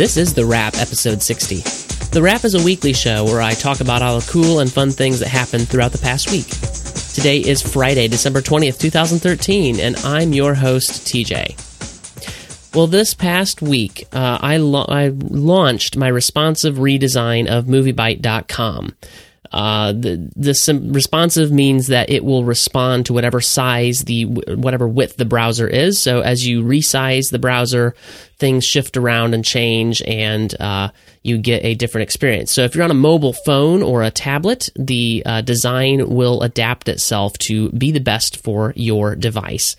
This is The Wrap, episode 60. The Wrap is a weekly show where I talk about all the cool and fun things that happened throughout the past week. Today is Friday, December 20th, 2013, and I'm your host, TJ. Well, this past week, uh, I, lo- I launched my responsive redesign of MovieByte.com. Uh, the the responsive means that it will respond to whatever size the whatever width the browser is. So as you resize the browser, things shift around and change, and uh, you get a different experience. So if you're on a mobile phone or a tablet, the uh, design will adapt itself to be the best for your device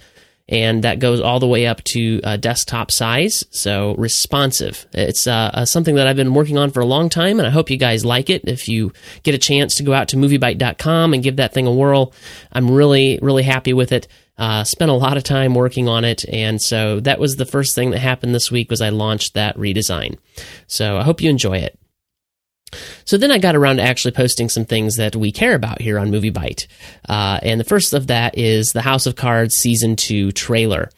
and that goes all the way up to uh, desktop size, so responsive. It's uh, uh, something that I've been working on for a long time, and I hope you guys like it. If you get a chance to go out to moviebyte.com and give that thing a whirl, I'm really, really happy with it. Uh, spent a lot of time working on it, and so that was the first thing that happened this week was I launched that redesign. So I hope you enjoy it. So then I got around to actually posting some things that we care about here on Movie Uh, and the first of that is the House of Cards Season 2 trailer.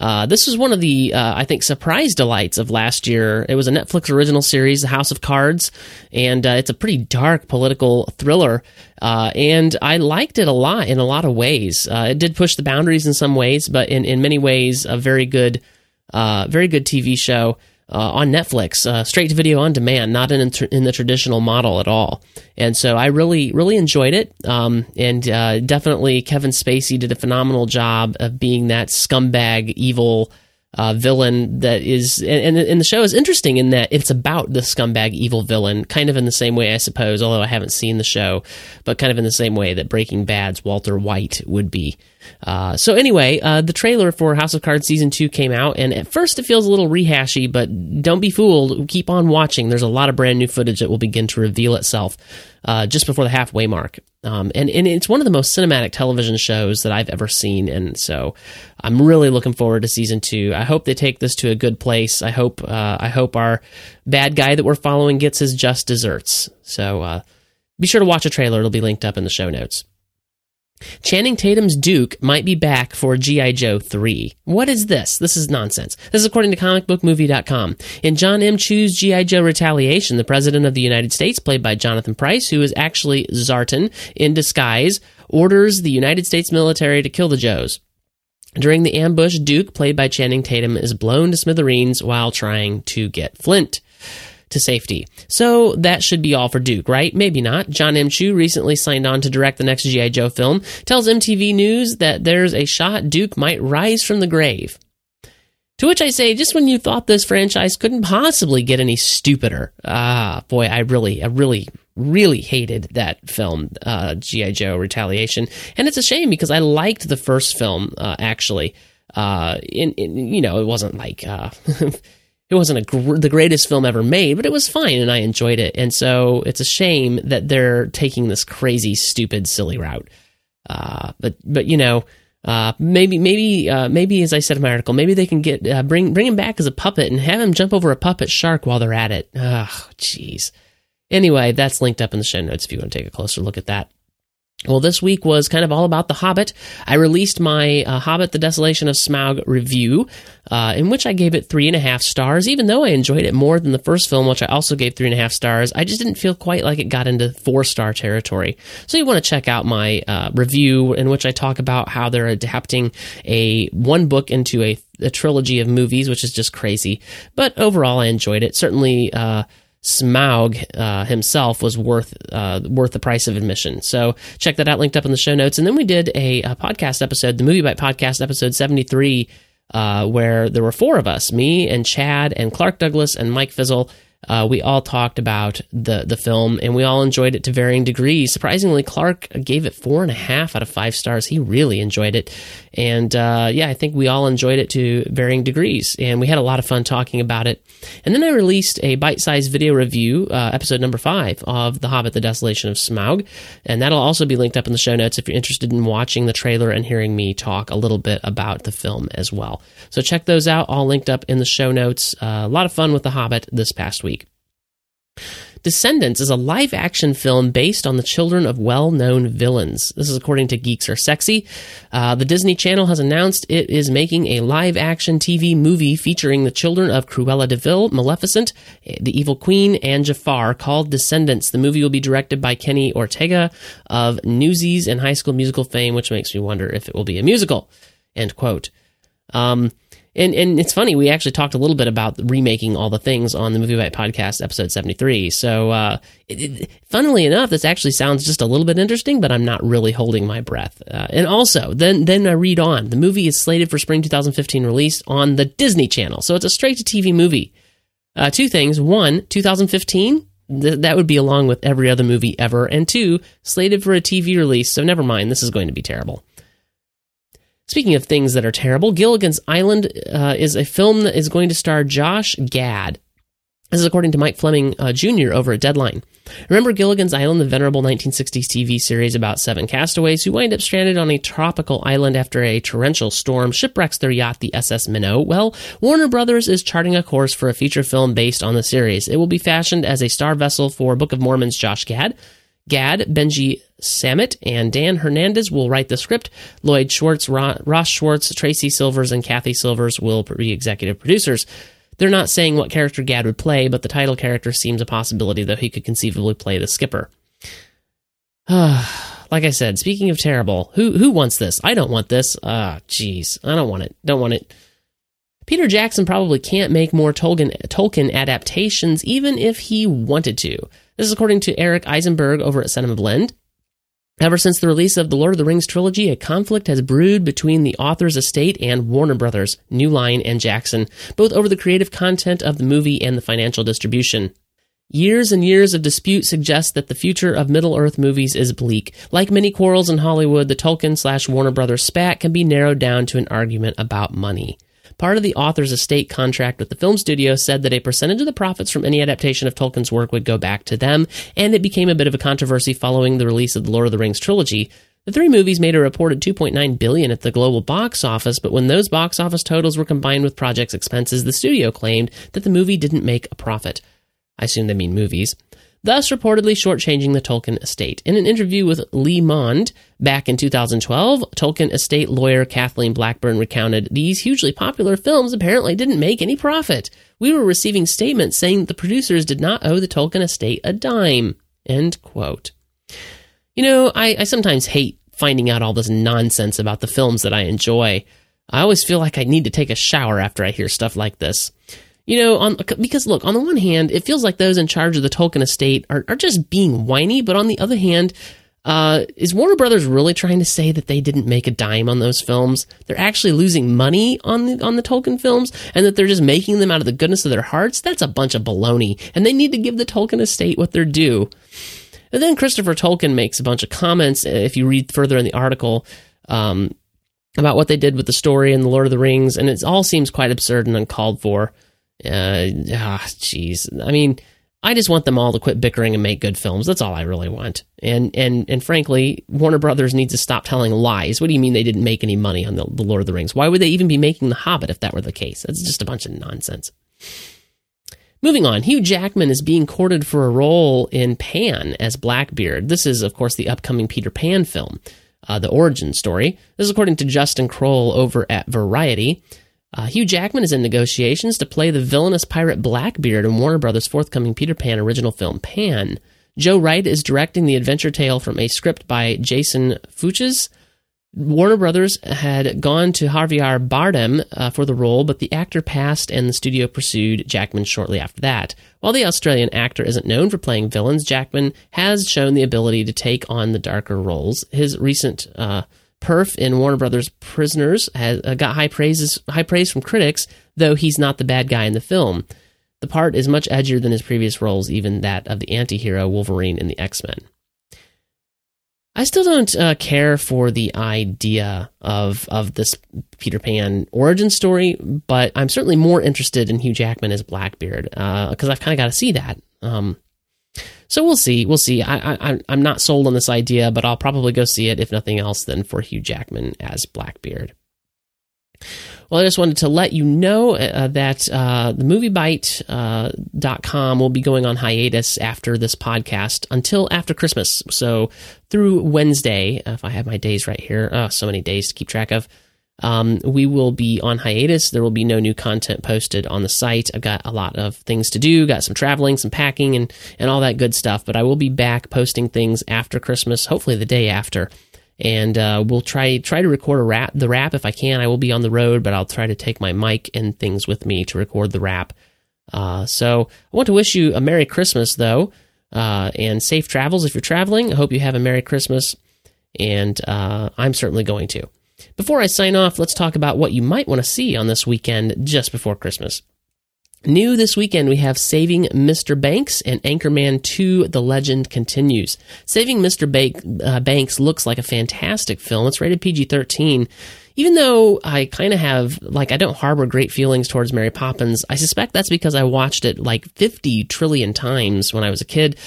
Uh, this was one of the, uh, I think, surprise delights of last year. It was a Netflix original series, The House of Cards, and uh, it's a pretty dark political thriller. Uh, and I liked it a lot in a lot of ways. Uh, it did push the boundaries in some ways, but in, in many ways, a very good, uh, very good TV show uh, on Netflix, uh, straight to video on demand, not in, in the traditional model at all. And so I really, really enjoyed it. Um, and uh, definitely Kevin Spacey did a phenomenal job of being that scumbag, evil uh, villain that is, and, and the show is interesting in that it's about the scumbag evil villain, kind of in the same way, I suppose, although I haven't seen the show, but kind of in the same way that Breaking Bad's Walter White would be. Uh, so anyway, uh, the trailer for House of Cards season two came out, and at first it feels a little rehashy, but don't be fooled. Keep on watching. There's a lot of brand new footage that will begin to reveal itself uh, just before the halfway mark. Um, and, and it's one of the most cinematic television shows that I've ever seen. And so I'm really looking forward to season two. I hope they take this to a good place. I hope, uh, I hope our bad guy that we're following gets his just desserts. So, uh, be sure to watch a trailer. It'll be linked up in the show notes. Channing Tatum's Duke might be back for G.I. Joe 3. What is this? This is nonsense. This is according to comicbookmovie.com. In John M. Chu's G.I. Joe Retaliation, the President of the United States, played by Jonathan Pryce, who is actually Zartan in disguise, orders the United States military to kill the Joes. During the ambush, Duke, played by Channing Tatum, is blown to smithereens while trying to get Flint to safety. So that should be all for Duke, right? Maybe not. John M. Chu recently signed on to direct the next G.I. Joe film, tells MTV News that there's a shot Duke might rise from the grave. To which I say, just when you thought this franchise couldn't possibly get any stupider. Ah, boy, I really, I really, really hated that film, uh, G.I. Joe Retaliation. And it's a shame because I liked the first film, uh, actually. Uh, in, in, you know, it wasn't like, uh, it wasn't gr- the greatest film ever made, but it was fine and I enjoyed it. And so it's a shame that they're taking this crazy, stupid, silly route. Uh, but but you know, uh, maybe maybe uh, maybe as I said in my article, maybe they can get uh, bring bring him back as a puppet and have him jump over a puppet shark while they're at it. Oh, jeez. Anyway, that's linked up in the show notes if you want to take a closer look at that. Well, this week was kind of all about The Hobbit. I released my uh, Hobbit: The Desolation of Smaug review, uh, in which I gave it three and a half stars. Even though I enjoyed it more than the first film, which I also gave three and a half stars, I just didn't feel quite like it got into four star territory. So you want to check out my uh, review in which I talk about how they're adapting a one book into a, a trilogy of movies, which is just crazy. But overall, I enjoyed it. Certainly uh, Smaug uh, himself was worth uh, worth the price of admission. So check that out, linked up in the show notes. And then we did a, a podcast episode, the MovieByte podcast, episode seventy three, uh, where there were four of us, me and Chad and Clark Douglas and Mike Fizzle uh, we all talked about the the film and we all enjoyed it to varying degrees. Surprisingly, Clark gave it four and a half out of five stars. He really enjoyed it, and uh, yeah, I think we all enjoyed it to varying degrees, and we had a lot of fun talking about it. And then I released a bite sized video review, uh, episode number five of The Hobbit: The Desolation of Smaug, and that'll also be linked up in the show notes if you're interested in watching the trailer and hearing me talk a little bit about the film as well. So check those out, all linked up in the show notes. Uh, a lot of fun with The Hobbit this past week. Descendants is a live action film based on the children of well known villains. This is according to Geeks Are Sexy. Uh, the Disney Channel has announced it is making a live action TV movie featuring the children of Cruella de Vil, Maleficent, the Evil Queen, and Jafar called Descendants. The movie will be directed by Kenny Ortega of Newsies and High School Musical fame, which makes me wonder if it will be a musical. End quote. Um, and and it's funny, we actually talked a little bit about remaking all the things on the MovieByte podcast, episode seventy three. So, uh, it, it, funnily enough, this actually sounds just a little bit interesting, but I'm not really holding my breath. Uh, and also, then then I read on. The movie is slated for spring 2015 release on the Disney Channel, so it's a straight to TV movie. Uh, two things: one, 2015. That would be along with every other movie ever, and two, slated for a TV release. So never mind, this is going to be terrible. Speaking of things that are terrible, Gilligan's Island uh, is a film that is going to star Josh Gad. This is according to Mike Fleming uh, Jr. over at Deadline. Remember Gilligan's Island, the venerable 1960s TV series about seven castaways who wind up stranded on a tropical island after a torrential storm shipwrecks their yacht, the SS Minnow? Well, Warner Brothers is charting a course for a feature film based on the series. It will be fashioned as a star vessel for Book of Mormon's Josh Gad, Gad, Benji Samit, and Dan Hernandez will write the script. Lloyd Schwartz, Ross Schwartz, Tracy Silvers, and Kathy Silvers will be executive producers. They're not saying what character Gad would play, but the title character seems a possibility, though he could conceivably play the skipper. like I said, speaking of terrible, who who wants this? I don't want this. Ah, uh, jeez, I don't want it. Don't want it. Peter Jackson probably can't make more Tolkien, Tolkien adaptations, even if he wanted to. This is according to Eric Eisenberg over at Cinema Blend. Ever since the release of the Lord of the Rings trilogy, a conflict has brewed between the author's estate and Warner Brothers, New Line, and Jackson, both over the creative content of the movie and the financial distribution. Years and years of dispute suggest that the future of Middle Earth movies is bleak. Like many quarrels in Hollywood, the Tolkien slash Warner Brothers spat can be narrowed down to an argument about money. Part of the author's estate contract with the film studio said that a percentage of the profits from any adaptation of Tolkien's work would go back to them, and it became a bit of a controversy following the release of the Lord of the Rings trilogy. The three movies made a reported 2.9 billion at the global box office, but when those box office totals were combined with project's expenses, the studio claimed that the movie didn't make a profit. I assume they mean movies thus reportedly shortchanging the Tolkien estate. In an interview with Le Monde back in 2012, Tolkien estate lawyer Kathleen Blackburn recounted these hugely popular films apparently didn't make any profit. We were receiving statements saying the producers did not owe the Tolkien estate a dime. End quote. You know, I, I sometimes hate finding out all this nonsense about the films that I enjoy. I always feel like I need to take a shower after I hear stuff like this. You know, on because look, on the one hand, it feels like those in charge of the Tolkien estate are, are just being whiny, but on the other hand, uh, is Warner Brothers really trying to say that they didn't make a dime on those films? They're actually losing money on the on the Tolkien films, and that they're just making them out of the goodness of their hearts? That's a bunch of baloney, and they need to give the Tolkien estate what they're due. And then Christopher Tolkien makes a bunch of comments. Uh, if you read further in the article, um, about what they did with the story in the Lord of the Rings, and it all seems quite absurd and uncalled for. Uh, ah, jeez. I mean, I just want them all to quit bickering and make good films. That's all I really want. And and and frankly, Warner Brothers needs to stop telling lies. What do you mean they didn't make any money on the, the Lord of the Rings? Why would they even be making The Hobbit if that were the case? That's just a bunch of nonsense. Moving on, Hugh Jackman is being courted for a role in Pan as Blackbeard. This is, of course, the upcoming Peter Pan film, uh, the origin story. This is according to Justin Kroll over at Variety. Uh, Hugh Jackman is in negotiations to play the villainous pirate Blackbeard in Warner Brothers' forthcoming Peter Pan original film, Pan. Joe Wright is directing the adventure tale from a script by Jason Fuchs. Warner Brothers had gone to Javier Bardem uh, for the role, but the actor passed and the studio pursued Jackman shortly after that. While the Australian actor isn't known for playing villains, Jackman has shown the ability to take on the darker roles. His recent uh, Perf in Warner Brothers Prisoners has uh, got high praises, high praise from critics, though he's not the bad guy in the film. The part is much edgier than his previous roles, even that of the anti-hero Wolverine in the X-Men. I still don't uh, care for the idea of of this Peter Pan origin story, but I'm certainly more interested in Hugh Jackman as Blackbeard because uh, I've kind of got to see that. Um, so we'll see. We'll see. I, I, I'm not sold on this idea, but I'll probably go see it if nothing else than for Hugh Jackman as Blackbeard. Well, I just wanted to let you know uh, that uh, the moviebyte.com uh, will be going on hiatus after this podcast until after Christmas. So through Wednesday, if I have my days right here, oh, so many days to keep track of. Um, we will be on hiatus. There will be no new content posted on the site. I've got a lot of things to do, got some traveling, some packing, and, and all that good stuff. But I will be back posting things after Christmas, hopefully the day after. And uh, we'll try try to record a rap, the wrap if I can. I will be on the road, but I'll try to take my mic and things with me to record the wrap. Uh, so I want to wish you a Merry Christmas, though, uh, and safe travels if you're traveling. I hope you have a Merry Christmas, and uh, I'm certainly going to. Before I sign off, let's talk about what you might want to see on this weekend just before Christmas. New this weekend, we have Saving Mr. Banks and Anchorman 2 The Legend Continues. Saving Mr. Ba- uh, Banks looks like a fantastic film. It's rated PG 13. Even though I kind of have, like, I don't harbor great feelings towards Mary Poppins, I suspect that's because I watched it like 50 trillion times when I was a kid.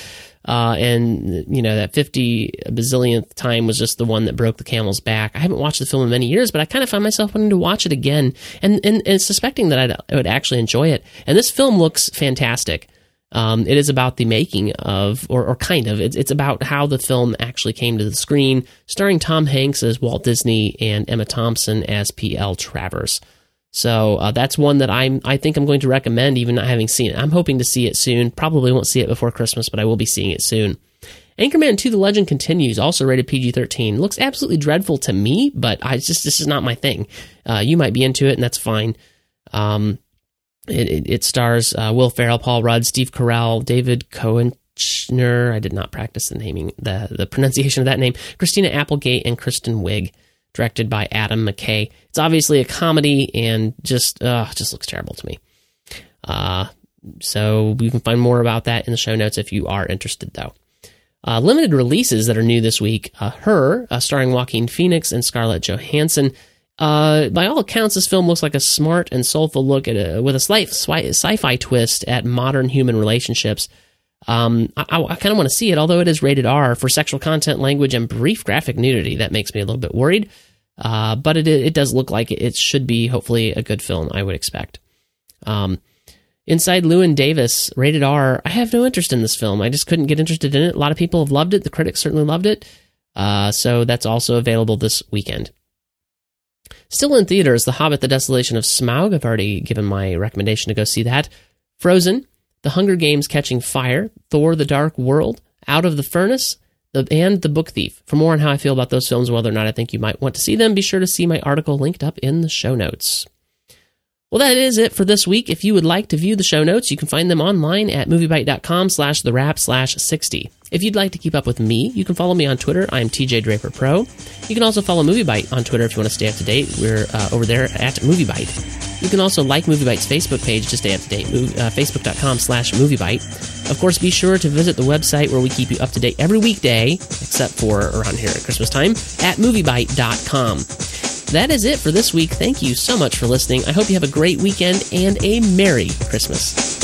Uh, and you know that 50 bazillionth time was just the one that broke the camel's back. I haven't watched the film in many years, but I kind of find myself wanting to watch it again and, and, and suspecting that I'd, I would actually enjoy it. And this film looks fantastic. Um, it is about the making of, or, or kind of, it's, it's about how the film actually came to the screen, starring Tom Hanks as Walt Disney and Emma Thompson as P.L. Travers. So uh, that's one that I'm I think I'm going to recommend, even not having seen it. I'm hoping to see it soon. Probably won't see it before Christmas, but I will be seeing it soon. Anchorman 2 The Legend Continues, also rated PG 13. Looks absolutely dreadful to me, but I just this is not my thing. Uh, you might be into it, and that's fine. Um, it, it, it, stars uh, Will Ferrell, Paul Rudd, Steve Carell, David Koechner. I did not practice the naming, the, the pronunciation of that name. Christina Applegate and Kristen Wiig directed by Adam McKay. It's obviously a comedy and just uh, just looks terrible to me. Uh, so you can find more about that in the show notes if you are interested, though. Uh, limited releases that are new this week: uh, Her, uh, starring Joaquin Phoenix and Scarlett Johansson. Uh, by all accounts, this film looks like a smart and soulful look at a, with a slight sci-fi twist at modern human relationships. Um, I, I kind of want to see it, although it is rated R for sexual content, language, and brief graphic nudity. That makes me a little bit worried. Uh, but it it does look like it should be hopefully a good film. I would expect. Um, Inside Llewyn Davis, rated R. I have no interest in this film. I just couldn't get interested in it. A lot of people have loved it. The critics certainly loved it. Uh, so that's also available this weekend. Still in theaters, The Hobbit: The Desolation of Smaug. I've already given my recommendation to go see that. Frozen, The Hunger Games: Catching Fire, Thor: The Dark World, Out of the Furnace, the, and The Book Thief. For more on how I feel about those films, whether or not I think you might want to see them, be sure to see my article linked up in the show notes. Well, that is it for this week. If you would like to view the show notes, you can find them online at moviebyte.com slash the wrap slash 60. If you'd like to keep up with me, you can follow me on Twitter. I'm TJ Draper Pro. You can also follow MovieByte on Twitter if you want to stay up to date. We're uh, over there at MovieByte. You can also like MovieByte's Facebook page to stay up to date, uh, facebook.com slash MovieByte. Of course, be sure to visit the website where we keep you up to date every weekday, except for around here at Christmas time, at MovieByte.com. That is it for this week. Thank you so much for listening. I hope you have a great weekend and a Merry Christmas.